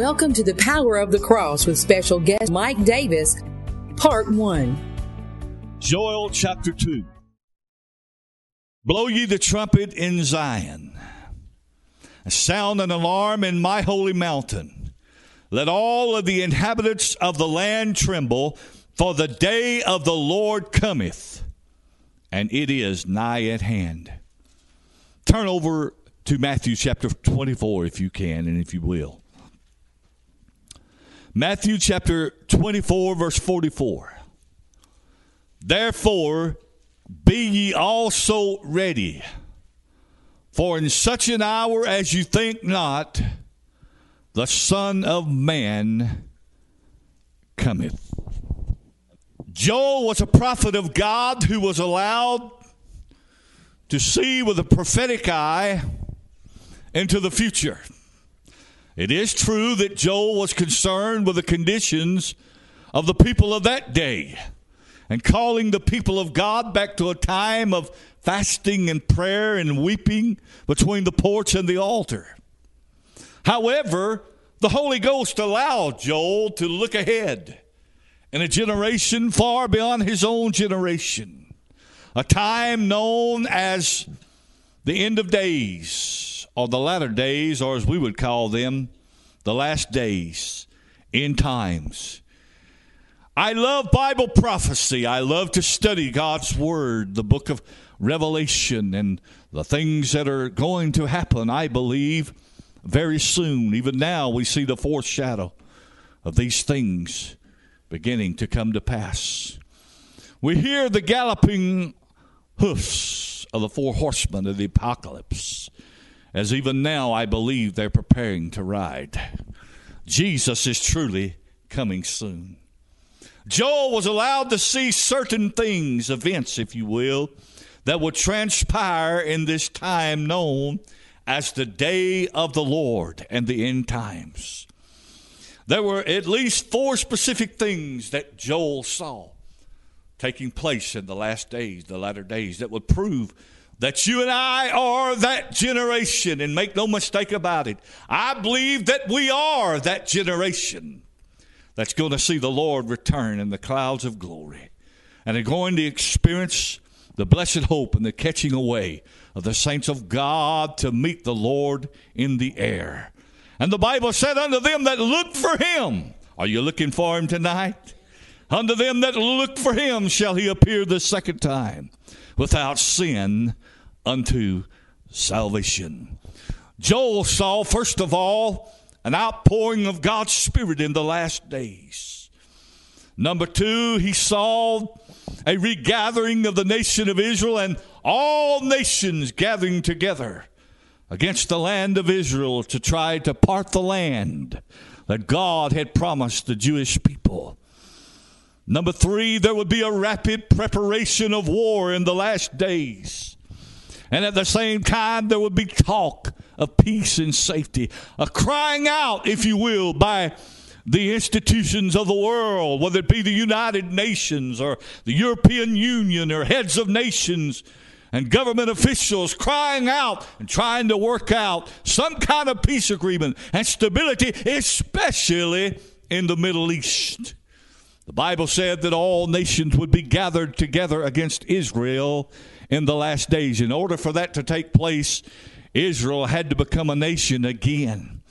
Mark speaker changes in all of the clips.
Speaker 1: Welcome to the Power of the Cross with special guest Mike Davis, Part 1.
Speaker 2: Joel chapter 2. Blow ye the trumpet in Zion, sound an alarm in my holy mountain. Let all of the inhabitants of the land tremble, for the day of the Lord cometh, and it is nigh at hand. Turn over to Matthew chapter 24 if you can and if you will. Matthew chapter 24, verse 44. Therefore, be ye also ready, for in such an hour as you think not, the Son of Man cometh. Joel was a prophet of God who was allowed to see with a prophetic eye into the future. It is true that Joel was concerned with the conditions of the people of that day and calling the people of God back to a time of fasting and prayer and weeping between the porch and the altar. However, the Holy Ghost allowed Joel to look ahead in a generation far beyond his own generation, a time known as the end of days or the latter days, or as we would call them, the last days, in times. I love Bible prophecy. I love to study God's Word, the book of Revelation, and the things that are going to happen, I believe, very soon. Even now, we see the foreshadow of these things beginning to come to pass. We hear the galloping hoofs of the four horsemen of the apocalypse as even now I believe they're preparing to ride. Jesus is truly coming soon. Joel was allowed to see certain things, events, if you will, that would transpire in this time known as the day of the Lord and the end times. There were at least four specific things that Joel saw taking place in the last days, the latter days, that would prove that you and I are that generation, and make no mistake about it. I believe that we are that generation that's going to see the Lord return in the clouds of glory and are going to experience the blessed hope and the catching away of the saints of God to meet the Lord in the air. And the Bible said, Unto them that look for him, are you looking for him tonight? Unto them that look for him shall he appear the second time without sin unto salvation. Joel saw, first of all, an outpouring of God's Spirit in the last days. Number two, he saw a regathering of the nation of Israel and all nations gathering together against the land of Israel to try to part the land that God had promised the Jewish people. Number three, there would be a rapid preparation of war in the last days. And at the same time, there would be talk of peace and safety, a crying out, if you will, by the institutions of the world, whether it be the United Nations or the European Union or heads of nations and government officials crying out and trying to work out some kind of peace agreement and stability, especially in the Middle East. The Bible said that all nations would be gathered together against Israel in the last days. In order for that to take place, Israel had to become a nation again.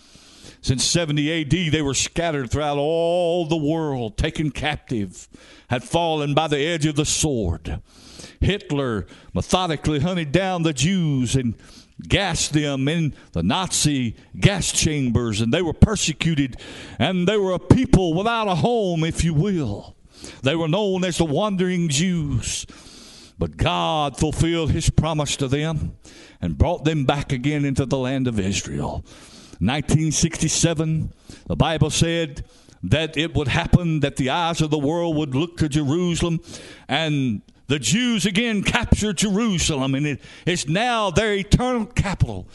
Speaker 2: Since 70 AD, they were scattered throughout all the world, taken captive, had fallen by the edge of the sword. Hitler methodically hunted down the Jews and gassed them in the Nazi gas chambers, and they were persecuted, and they were a people without a home, if you will. They were known as the wandering Jews. But God fulfilled his promise to them and brought them back again into the land of Israel. 1967, the Bible said that it would happen that the eyes of the world would look to Jerusalem and the Jews again captured Jerusalem and it is now their eternal capital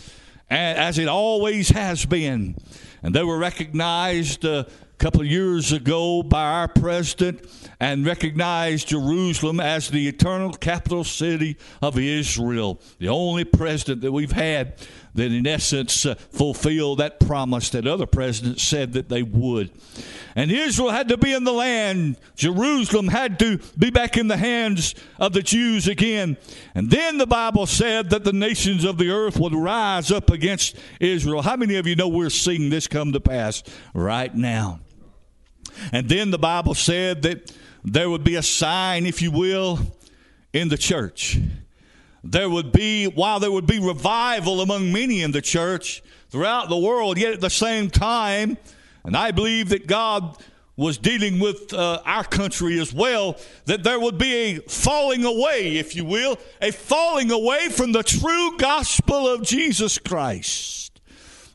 Speaker 2: as it always has been. And they were recognized uh, couple of years ago by our president and recognized Jerusalem as the eternal capital city of Israel. The only president that we've had that in essence uh, fulfill that promise that other presidents said that they would. And Israel had to be in the land. Jerusalem had to be back in the hands of the Jews again. And then the Bible said that the nations of the earth would rise up against Israel. How many of you know we're seeing this come to pass right now? And then the Bible said that there would be a sign, if you will, in the church there would be, while there would be revival among many in the church throughout the world, yet at the same time, and I believe that God was dealing with uh, our country as well, that there would be a falling away, if you will, a falling away from the true gospel of Jesus Christ.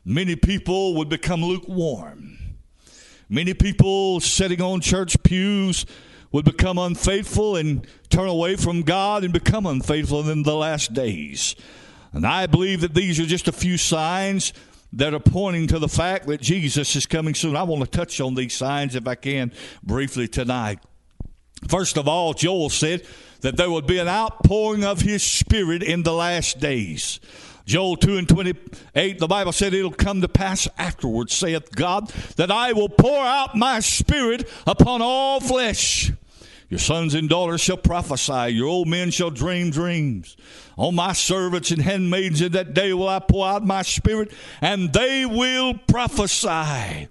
Speaker 2: Many people would become lukewarm. Many people sitting on church pews would become unfaithful and turn away from God and become unfaithful in the last days. And I believe that these are just a few signs that are pointing to the fact that Jesus is coming soon. I want to touch on these signs if I can briefly tonight. First of all, Joel said that there would be an outpouring of his spirit in the last days. Joel 2 and 28, the Bible said, It'll come to pass afterwards, saith God, that I will pour out my spirit upon all flesh. Your sons and daughters shall prophesy. Your old men shall dream dreams. On my servants and handmaids in that day will I pour out my spirit, and they will prophesy.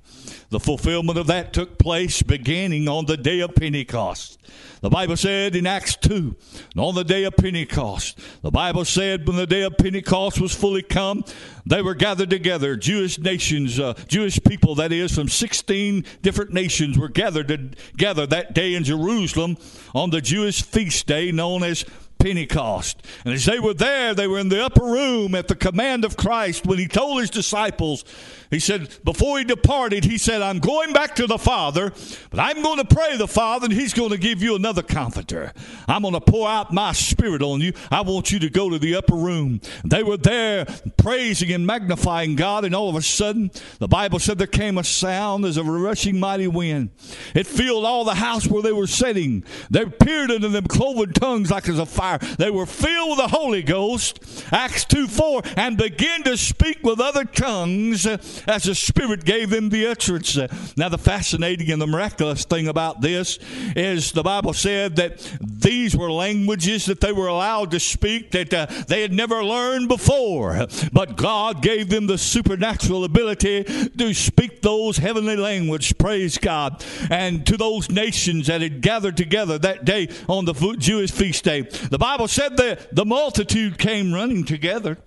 Speaker 2: The fulfillment of that took place beginning on the day of Pentecost. The Bible said in Acts 2, on the day of Pentecost, the Bible said when the day of Pentecost was fully come, they were gathered together. Jewish nations, uh, Jewish people, that is, from 16 different nations were gathered together that day in Jerusalem on the Jewish feast day known as Pentecost. And as they were there, they were in the upper room at the command of Christ when he told his disciples, he said, before he departed, he said, I'm going back to the Father, but I'm going to pray the Father, and he's going to give you another comforter. I'm going to pour out my spirit on you. I want you to go to the upper room. They were there praising and magnifying God, and all of a sudden, the Bible said there came a sound as of a rushing mighty wind. It filled all the house where they were sitting. They appeared unto them cloven tongues like as a fire. They were filled with the Holy Ghost, Acts 2 4, and began to speak with other tongues as the Spirit gave them the utterance. Now, the fascinating and the miraculous thing about this is the Bible said that these were languages that they were allowed to speak that uh, they had never learned before. But God gave them the supernatural ability to speak those heavenly languages. Praise God. And to those nations that had gathered together that day on the Jewish feast day, the Bible said that the multitude came running together.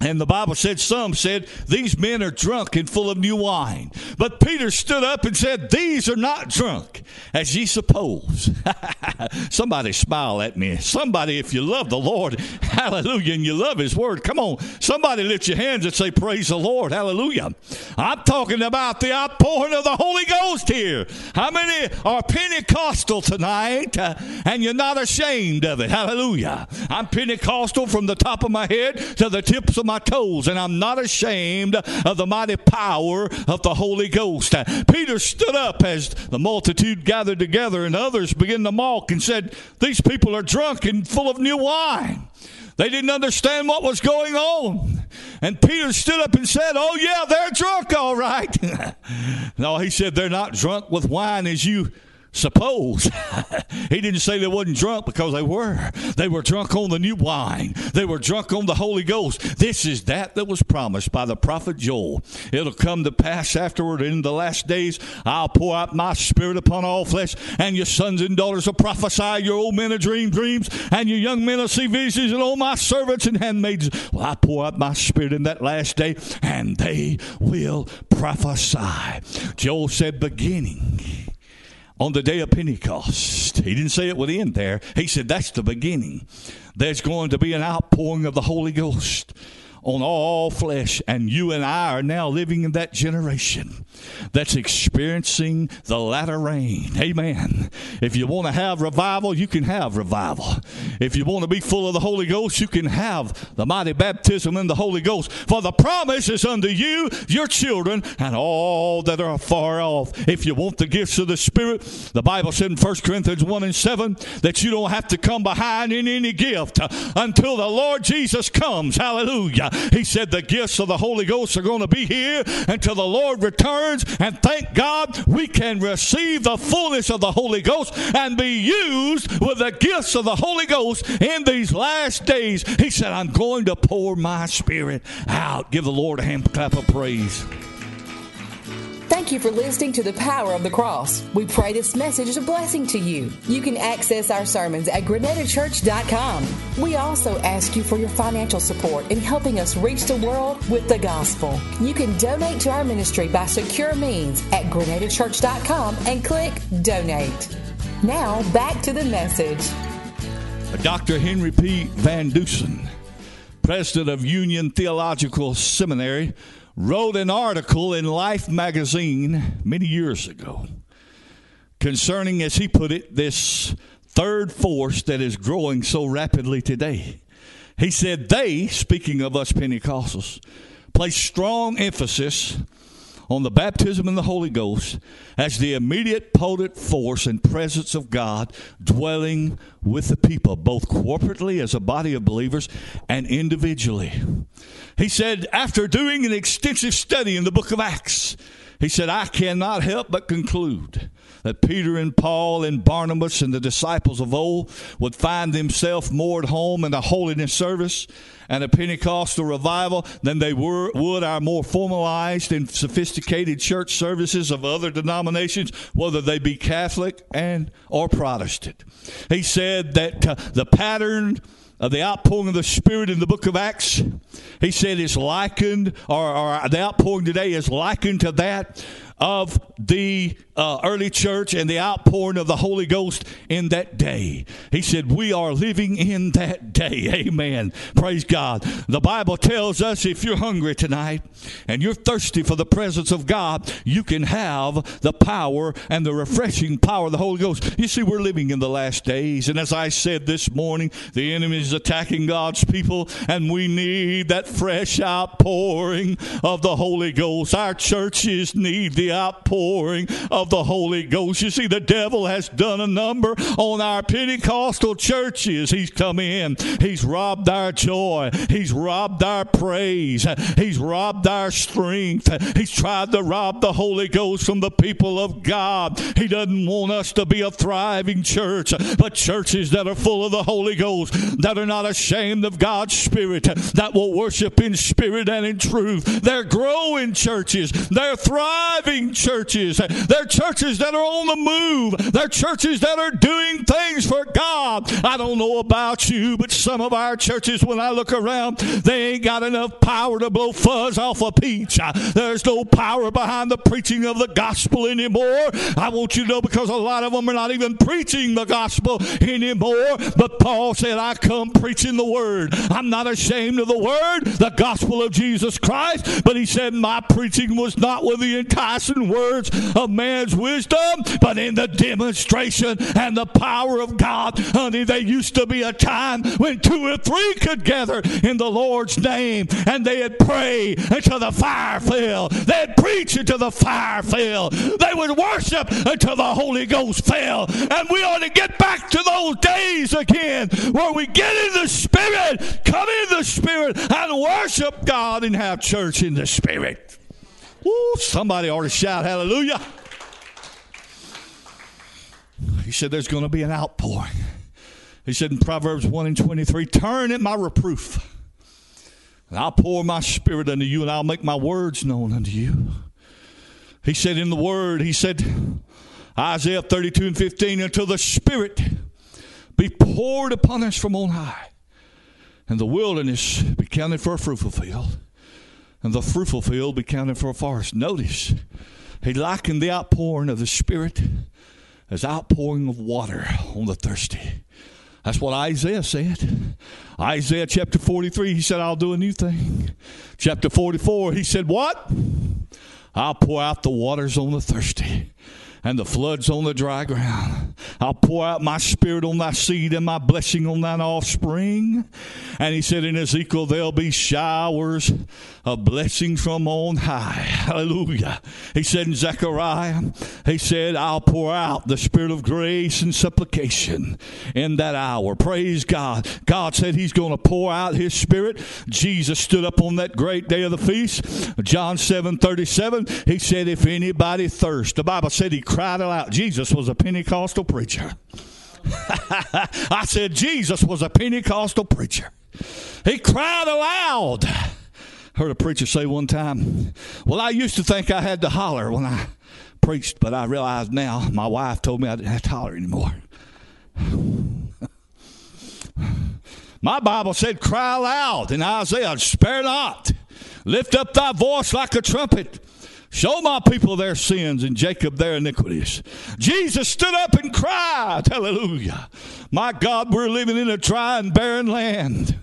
Speaker 2: And the Bible said, some said, these men are drunk and full of new wine. But Peter stood up and said, These are not drunk, as ye suppose. Somebody smile at me. Somebody, if you love the Lord, hallelujah, and you love his word, come on. Somebody lift your hands and say, Praise the Lord, hallelujah. I'm talking about the outpouring of the Holy Ghost here. How many are Pentecostal tonight uh, and you're not ashamed of it? Hallelujah. I'm Pentecostal from the top of my head to the tips of of my toes, and I'm not ashamed of the mighty power of the Holy Ghost. Peter stood up as the multitude gathered together, and others began to mock and said, These people are drunk and full of new wine. They didn't understand what was going on. And Peter stood up and said, Oh, yeah, they're drunk, all right. no, he said, They're not drunk with wine as you Suppose. he didn't say they wasn't drunk because they were. They were drunk on the new wine. They were drunk on the Holy Ghost. This is that that was promised by the prophet Joel. It'll come to pass afterward in the last days. I'll pour out my spirit upon all flesh, and your sons and daughters will prophesy, your old men will dream dreams, and your young men will see visions, and all my servants and handmaids will I pour out my spirit in that last day, and they will prophesy. Joel said, beginning on the day of Pentecost. He didn't say it would end there. He said that's the beginning. There's going to be an outpouring of the Holy Ghost on all flesh. And you and I are now living in that generation that's experiencing the latter rain. Amen. If you want to have revival, you can have revival. If you want to be full of the Holy Ghost, you can have the mighty baptism in the Holy Ghost. For the promise is unto you, your children, and all that are far off. If you want the gifts of the Spirit, the Bible said in 1 Corinthians 1 and 7 that you don't have to come behind in any gift until the Lord Jesus comes. Hallelujah. He said the gifts of the Holy Ghost are going to be here until the Lord returns. And thank God we can receive the fullness of the Holy Ghost and be used with the gifts of the Holy Ghost in these last days. He said, I'm going to pour my spirit out. Give the Lord a hand clap of praise.
Speaker 1: Thank you for listening to The Power of the Cross. We pray this message is a blessing to you. You can access our sermons at grenadachurch.com. We also ask you for your financial support in helping us reach the world with the gospel. You can donate to our ministry by secure means at grenadachurch.com and click Donate. Now, back to the message.
Speaker 2: Dr. Henry P. Van Dusen, president of Union Theological Seminary, wrote an article in Life magazine many years ago concerning, as he put it, this third force that is growing so rapidly today. He said they, speaking of us Pentecostals, place strong emphasis on the baptism in the Holy Ghost as the immediate potent force and presence of God dwelling with the people, both corporately as a body of believers and individually. He said, after doing an extensive study in the book of Acts, he said, I cannot help but conclude that Peter and Paul and Barnabas and the disciples of old would find themselves more at home in the holiness service and a Pentecostal revival than they were, would our more formalized and sophisticated church services of other denominations, whether they be Catholic and or Protestant. He said that uh, the pattern of the outpouring of the Spirit in the book of Acts, he said is likened, or, or the outpouring today is likened to that of the uh, early church and the outpouring of the Holy Ghost in that day. He said, We are living in that day. Amen. Praise God. The Bible tells us if you're hungry tonight and you're thirsty for the presence of God, you can have the power and the refreshing power of the Holy Ghost. You see, we're living in the last days. And as I said this morning, the enemy is attacking God's people, and we need that fresh outpouring of the Holy Ghost. Our churches need the outpouring of the Holy Ghost. You see, the devil has done a number on our Pentecostal churches. He's come in, he's robbed our joy, he's robbed our praise, he's robbed our strength, he's tried to rob the Holy Ghost from the people of God. He doesn't want us to be a thriving church, but churches that are full of the Holy Ghost, that are not ashamed of God's Spirit, that will worship in spirit and in truth. They're growing churches, they're thriving churches. They're churches that are on the move. They're churches that are doing things for God. I don't know about you, but some of our churches, when I look around, they ain't got enough power to blow fuzz off a peach. There's no power behind the preaching of the gospel anymore. I want you to know because a lot of them are not even preaching the gospel anymore. But Paul said, I come preaching the word. I'm not ashamed of the word, the gospel of Jesus Christ. But he said, My preaching was not with the enticing words of man's wisdom, but in the demonstration and the power of God. Honey, there used to be a time when two or three could gather in the Lord's name and they'd pray until the fire fell. They'd preach until the fire fell. They would worship until the Holy Ghost fell. And we ought to get back to those days again where we get in the Spirit, come in the Spirit, and worship God and have church in the Spirit. Woo, somebody ought to shout hallelujah. He said there's going to be an outpouring. He said in Proverbs 1 and 23, Turn at my reproof, and I'll pour my spirit unto you, and I'll make my words known unto you. He said in the word, He said, Isaiah 32 and 15, until the Spirit be poured upon us from on high, and the wilderness be counted for a fruitful field and the fruitful field be counted for a forest. Notice, he likened the outpouring of the Spirit as outpouring of water on the thirsty. That's what Isaiah said. Isaiah chapter 43, he said, I'll do a new thing. Chapter 44, he said, What? I'll pour out the waters on the thirsty and the floods on the dry ground. I'll pour out my spirit on thy seed and my blessing on thine offspring. And he said in Ezekiel, there'll be showers of blessings from on high. Hallelujah. He said in Zechariah, he said, I'll pour out the spirit of grace and supplication in that hour. Praise God. God said he's going to pour out his spirit. Jesus stood up on that great day of the feast. John 7 37, he said, If anybody thirst, the Bible said he cried aloud. Jesus was a Pentecostal preacher. I said, Jesus was a Pentecostal preacher. He cried aloud. Heard a preacher say one time, Well, I used to think I had to holler when I preached, but I realize now my wife told me I didn't have to holler anymore. my Bible said, Cry loud in Isaiah, spare not. Lift up thy voice like a trumpet. Show my people their sins and Jacob their iniquities. Jesus stood up and cried, Hallelujah. My God, we're living in a dry and barren land.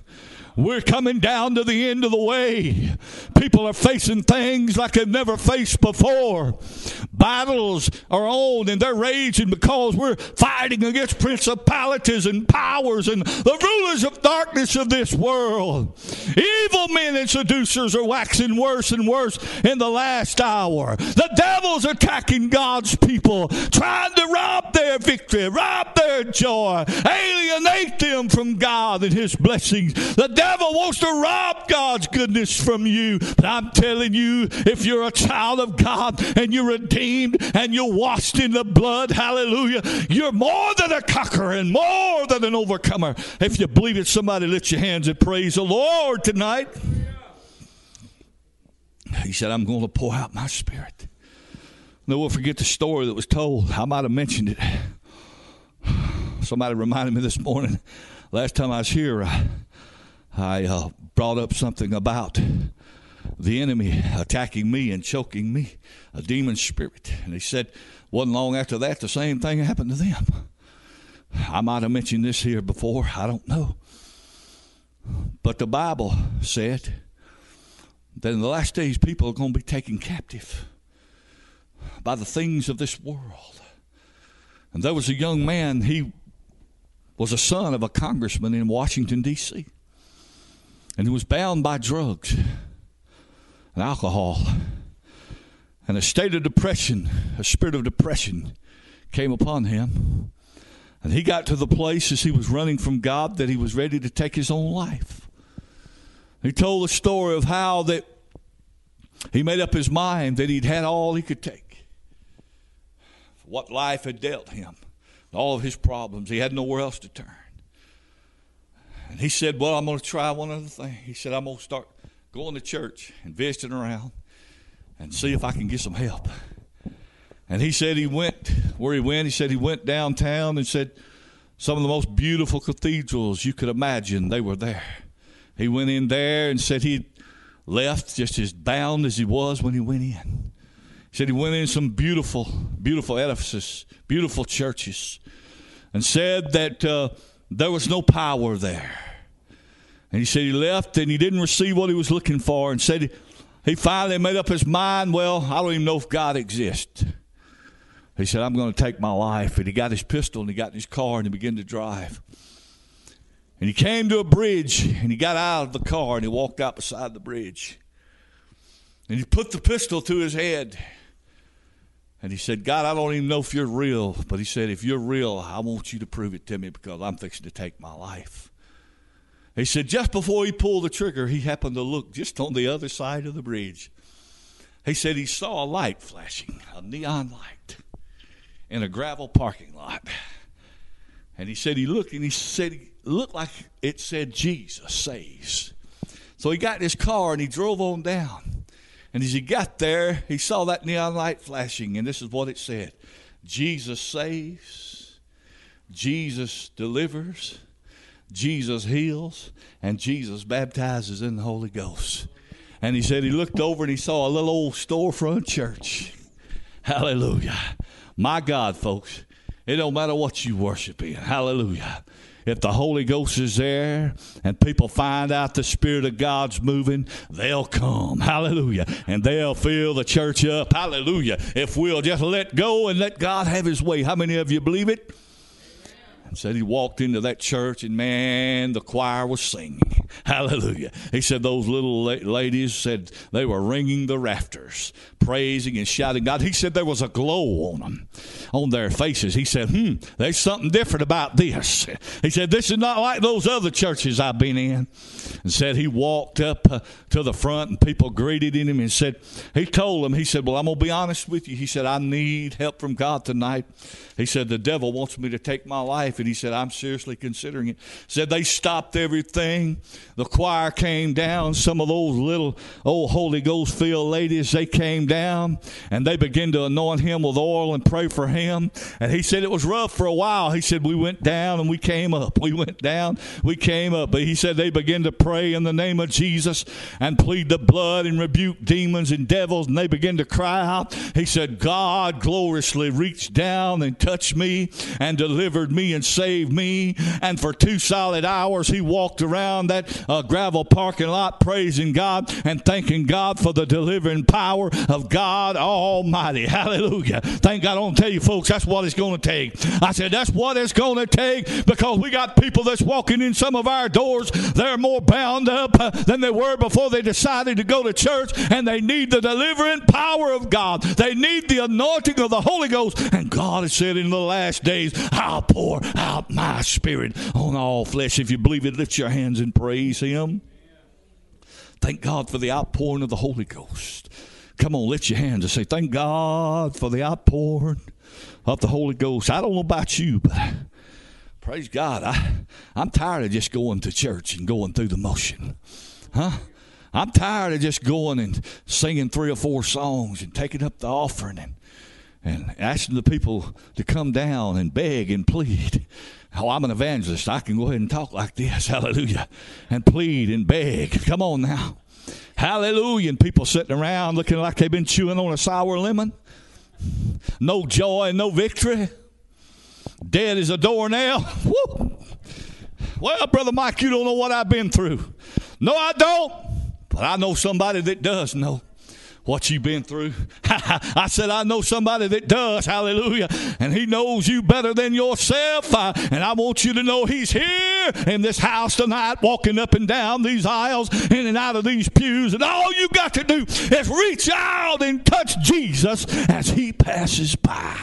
Speaker 2: We're coming down to the end of the way. People are facing things like they've never faced before. Battles are on and they're raging because we're fighting against principalities and powers and the rulers of darkness of this world. Evil men and seducers are waxing worse and worse in the last hour. The devil's attacking God's people, trying to rob their victory, rob their joy, alienate them from God and His blessings. The devil wants to rob God's goodness from you. But I'm telling you, if you're a child of God and you're redeemed and you're washed in the blood, hallelujah, you're more than a conqueror and more than an overcomer. If you believe it, somebody lift your hands and praise the Lord tonight. He said, I'm going to pour out my spirit. No one forget the story that was told. I might have mentioned it. Somebody reminded me this morning. Last time I was here, I, I uh, brought up something about the enemy attacking me and choking me, a demon spirit. And he said, wasn't long after that, the same thing happened to them. I might have mentioned this here before, I don't know. But the Bible said that in the last days, people are going to be taken captive by the things of this world. And there was a young man, he was a son of a congressman in Washington, D.C and he was bound by drugs and alcohol. And a state of depression, a spirit of depression came upon him. And he got to the place as he was running from God that he was ready to take his own life. He told the story of how that he made up his mind that he'd had all he could take. What life had dealt him, all of his problems. He had nowhere else to turn. And he said, Well, I'm going to try one other thing. He said, I'm going to start going to church and visiting around and see if I can get some help. And he said he went where he went. He said he went downtown and said some of the most beautiful cathedrals you could imagine, they were there. He went in there and said he left just as bound as he was when he went in. He said he went in some beautiful, beautiful edifices, beautiful churches, and said that. Uh, there was no power there. And he said he left and he didn't receive what he was looking for and said he finally made up his mind, well, I don't even know if God exists. He said, I'm going to take my life. And he got his pistol and he got in his car and he began to drive. And he came to a bridge and he got out of the car and he walked out beside the bridge. And he put the pistol to his head. And he said, God, I don't even know if you're real, but he said, if you're real, I want you to prove it to me because I'm fixing to take my life. He said, just before he pulled the trigger, he happened to look just on the other side of the bridge. He said he saw a light flashing, a neon light, in a gravel parking lot. And he said he looked and he said it looked like it said Jesus saves. So he got in his car and he drove on down. And as he got there, he saw that neon light flashing, and this is what it said Jesus saves, Jesus delivers, Jesus heals, and Jesus baptizes in the Holy Ghost. And he said he looked over and he saw a little old storefront church. Hallelujah. My God, folks, it don't matter what you worship in. Hallelujah. if the Holy Ghost is there and people find out the Spirit of God's moving, they'll come. Hallelujah. And they'll fill the church up. Hallelujah. If we'll just let go and let God have his way. How many of you believe it? Said he walked into that church and man, the choir was singing. Hallelujah. He said those little ladies said they were ringing the rafters, praising and shouting God. He said there was a glow on them, on their faces. He said, hmm, there's something different about this. He said, this is not like those other churches I've been in. And said he walked up uh, to the front and people greeted him and said, he told them, he said, well, I'm going to be honest with you. He said, I need help from God tonight. He said, the devil wants me to take my life. And he said, I'm seriously considering it. Said they stopped everything. The choir came down. Some of those little old Holy Ghost filled ladies, they came down and they began to anoint him with oil and pray for him. And he said it was rough for a while. He said we went down and we came up. We went down, we came up. But he said they began to pray in the name of Jesus and plead the blood and rebuke demons and devils. And they began to cry out. He said, God gloriously reached down and touched me and delivered me and saved me. And for two solid hours, he walked around that uh, gravel parking lot praising God and thanking God for the delivering power of God Almighty. Hallelujah. Thank God. I don't tell you, folks, that's what it's going to take. I said, that's what it's going to take because we got people that's walking in some of our doors. They're more bound up uh, than they were before they decided to go to church, and they need the delivering power of God. They need the anointing of the Holy Ghost. And God has said in the last days, I'll pour out my spirit on all flesh. If you believe it, lift your hands and praise Him. Thank God for the outpouring of the Holy Ghost. Come on, lift your hands and say, Thank God for the outpouring of the Holy Ghost. I don't know about you, but praise God. I, I'm tired of just going to church and going through the motion. Huh? I'm tired of just going and singing three or four songs and taking up the offering and and asking the people to come down and beg and plead. Oh, I'm an evangelist. I can go ahead and talk like this. Hallelujah. And plead and beg. Come on now. Hallelujah. And people sitting around looking like they've been chewing on a sour lemon. No joy, no victory. Dead as a doornail. Woo. Well, Brother Mike, you don't know what I've been through. No, I don't. But I know somebody that does know what you've been through. I said, I know somebody that does. Hallelujah. And he knows you better than yourself. Uh, and I want you to know he's here in this house tonight, walking up and down these aisles, in and out of these pews. And all you got to do is reach out and touch Jesus as he passes by.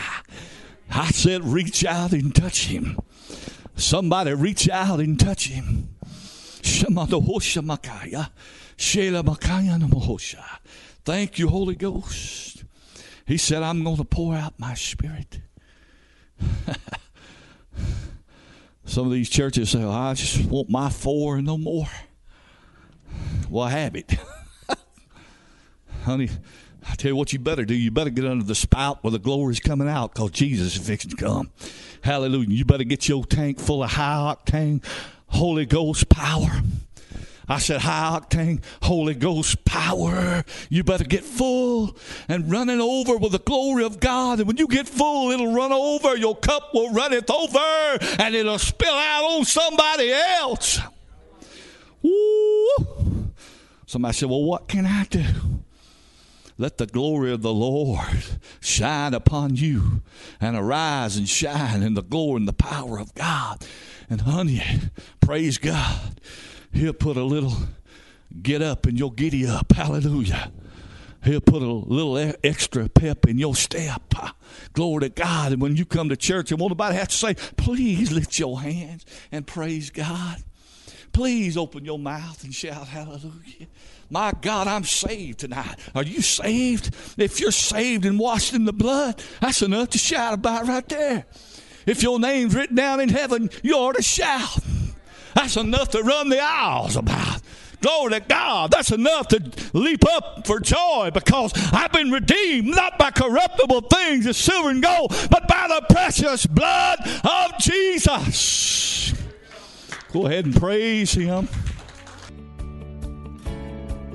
Speaker 2: I said, reach out and touch him. Somebody reach out and touch him. Thank you, Holy Ghost. He said, I'm going to pour out my spirit. Some of these churches say, I just want my four and no more. Well, have it. Honey, I tell you what you better do. You better get under the spout where the glory's coming out because Jesus is fixing to come. Hallelujah. You better get your tank full of high octane Holy Ghost power. I said, high octane Holy Ghost power. You better get full and running over with the glory of God. And when you get full, it'll run over. Your cup will run it over and it'll spill out on somebody else. Woo. Somebody said, Well, what can I do? Let the glory of the Lord shine upon you and arise and shine in the glory and the power of God. And honey, praise God. He'll put a little get up and you'll giddy up. Hallelujah. He'll put a little extra pep in your step. Glory to God. And when you come to church and won't nobody have to say, please lift your hands and praise God. Please open your mouth and shout hallelujah. My God, I'm saved tonight. Are you saved? If you're saved and washed in the blood, that's enough to shout about right there. If your name's written down in heaven, you ought to shout. That's enough to run the aisles about. Glory to God. That's enough to leap up for joy because I've been redeemed not by corruptible things as silver and gold, but by the precious blood of Jesus. Go ahead and praise Him.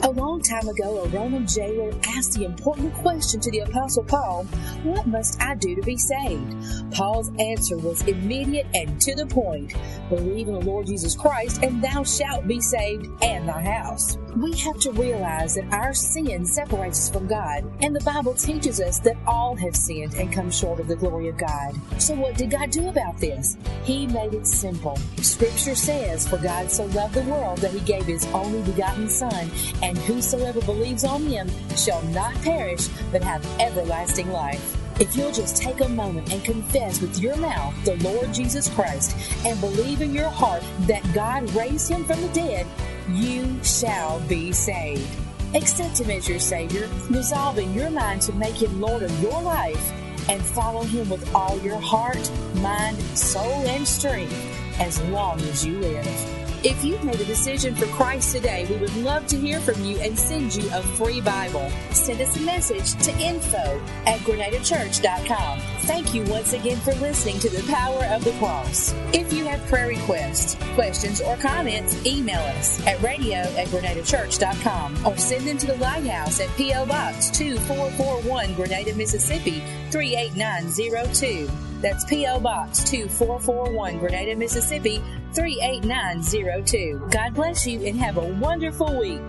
Speaker 1: A long time ago, a Roman jailer asked the important question to the Apostle Paul What must I do to be saved? Paul's answer was immediate and to the point Believe in the Lord Jesus Christ, and thou shalt be saved and thy house. We have to realize that our sin separates us from God, and the Bible teaches us that all have sinned and come short of the glory of God. So, what did God do about this? He made it simple. Scripture says, For God so loved the world that he gave his only begotten Son, and whosoever believes on him shall not perish, but have everlasting life. If you'll just take a moment and confess with your mouth the Lord Jesus Christ and believe in your heart that God raised him from the dead, you shall be saved. Accept him as your Savior, resolve in your mind to make him Lord of your life, and follow him with all your heart, mind, soul, and strength as long as you live. If you've made a decision for Christ today, we would love to hear from you and send you a free Bible. Send us a message to info at grenadachurch.com. Thank you once again for listening to the Power of the Cross. If you have prayer requests, questions, or comments, email us at radio at grenadachurch.com or send them to the Lighthouse at P.O. Box 2441 Grenada, Mississippi 38902. That's P.O. Box 2441 Grenada, Mississippi 38902. God bless you and have a wonderful week.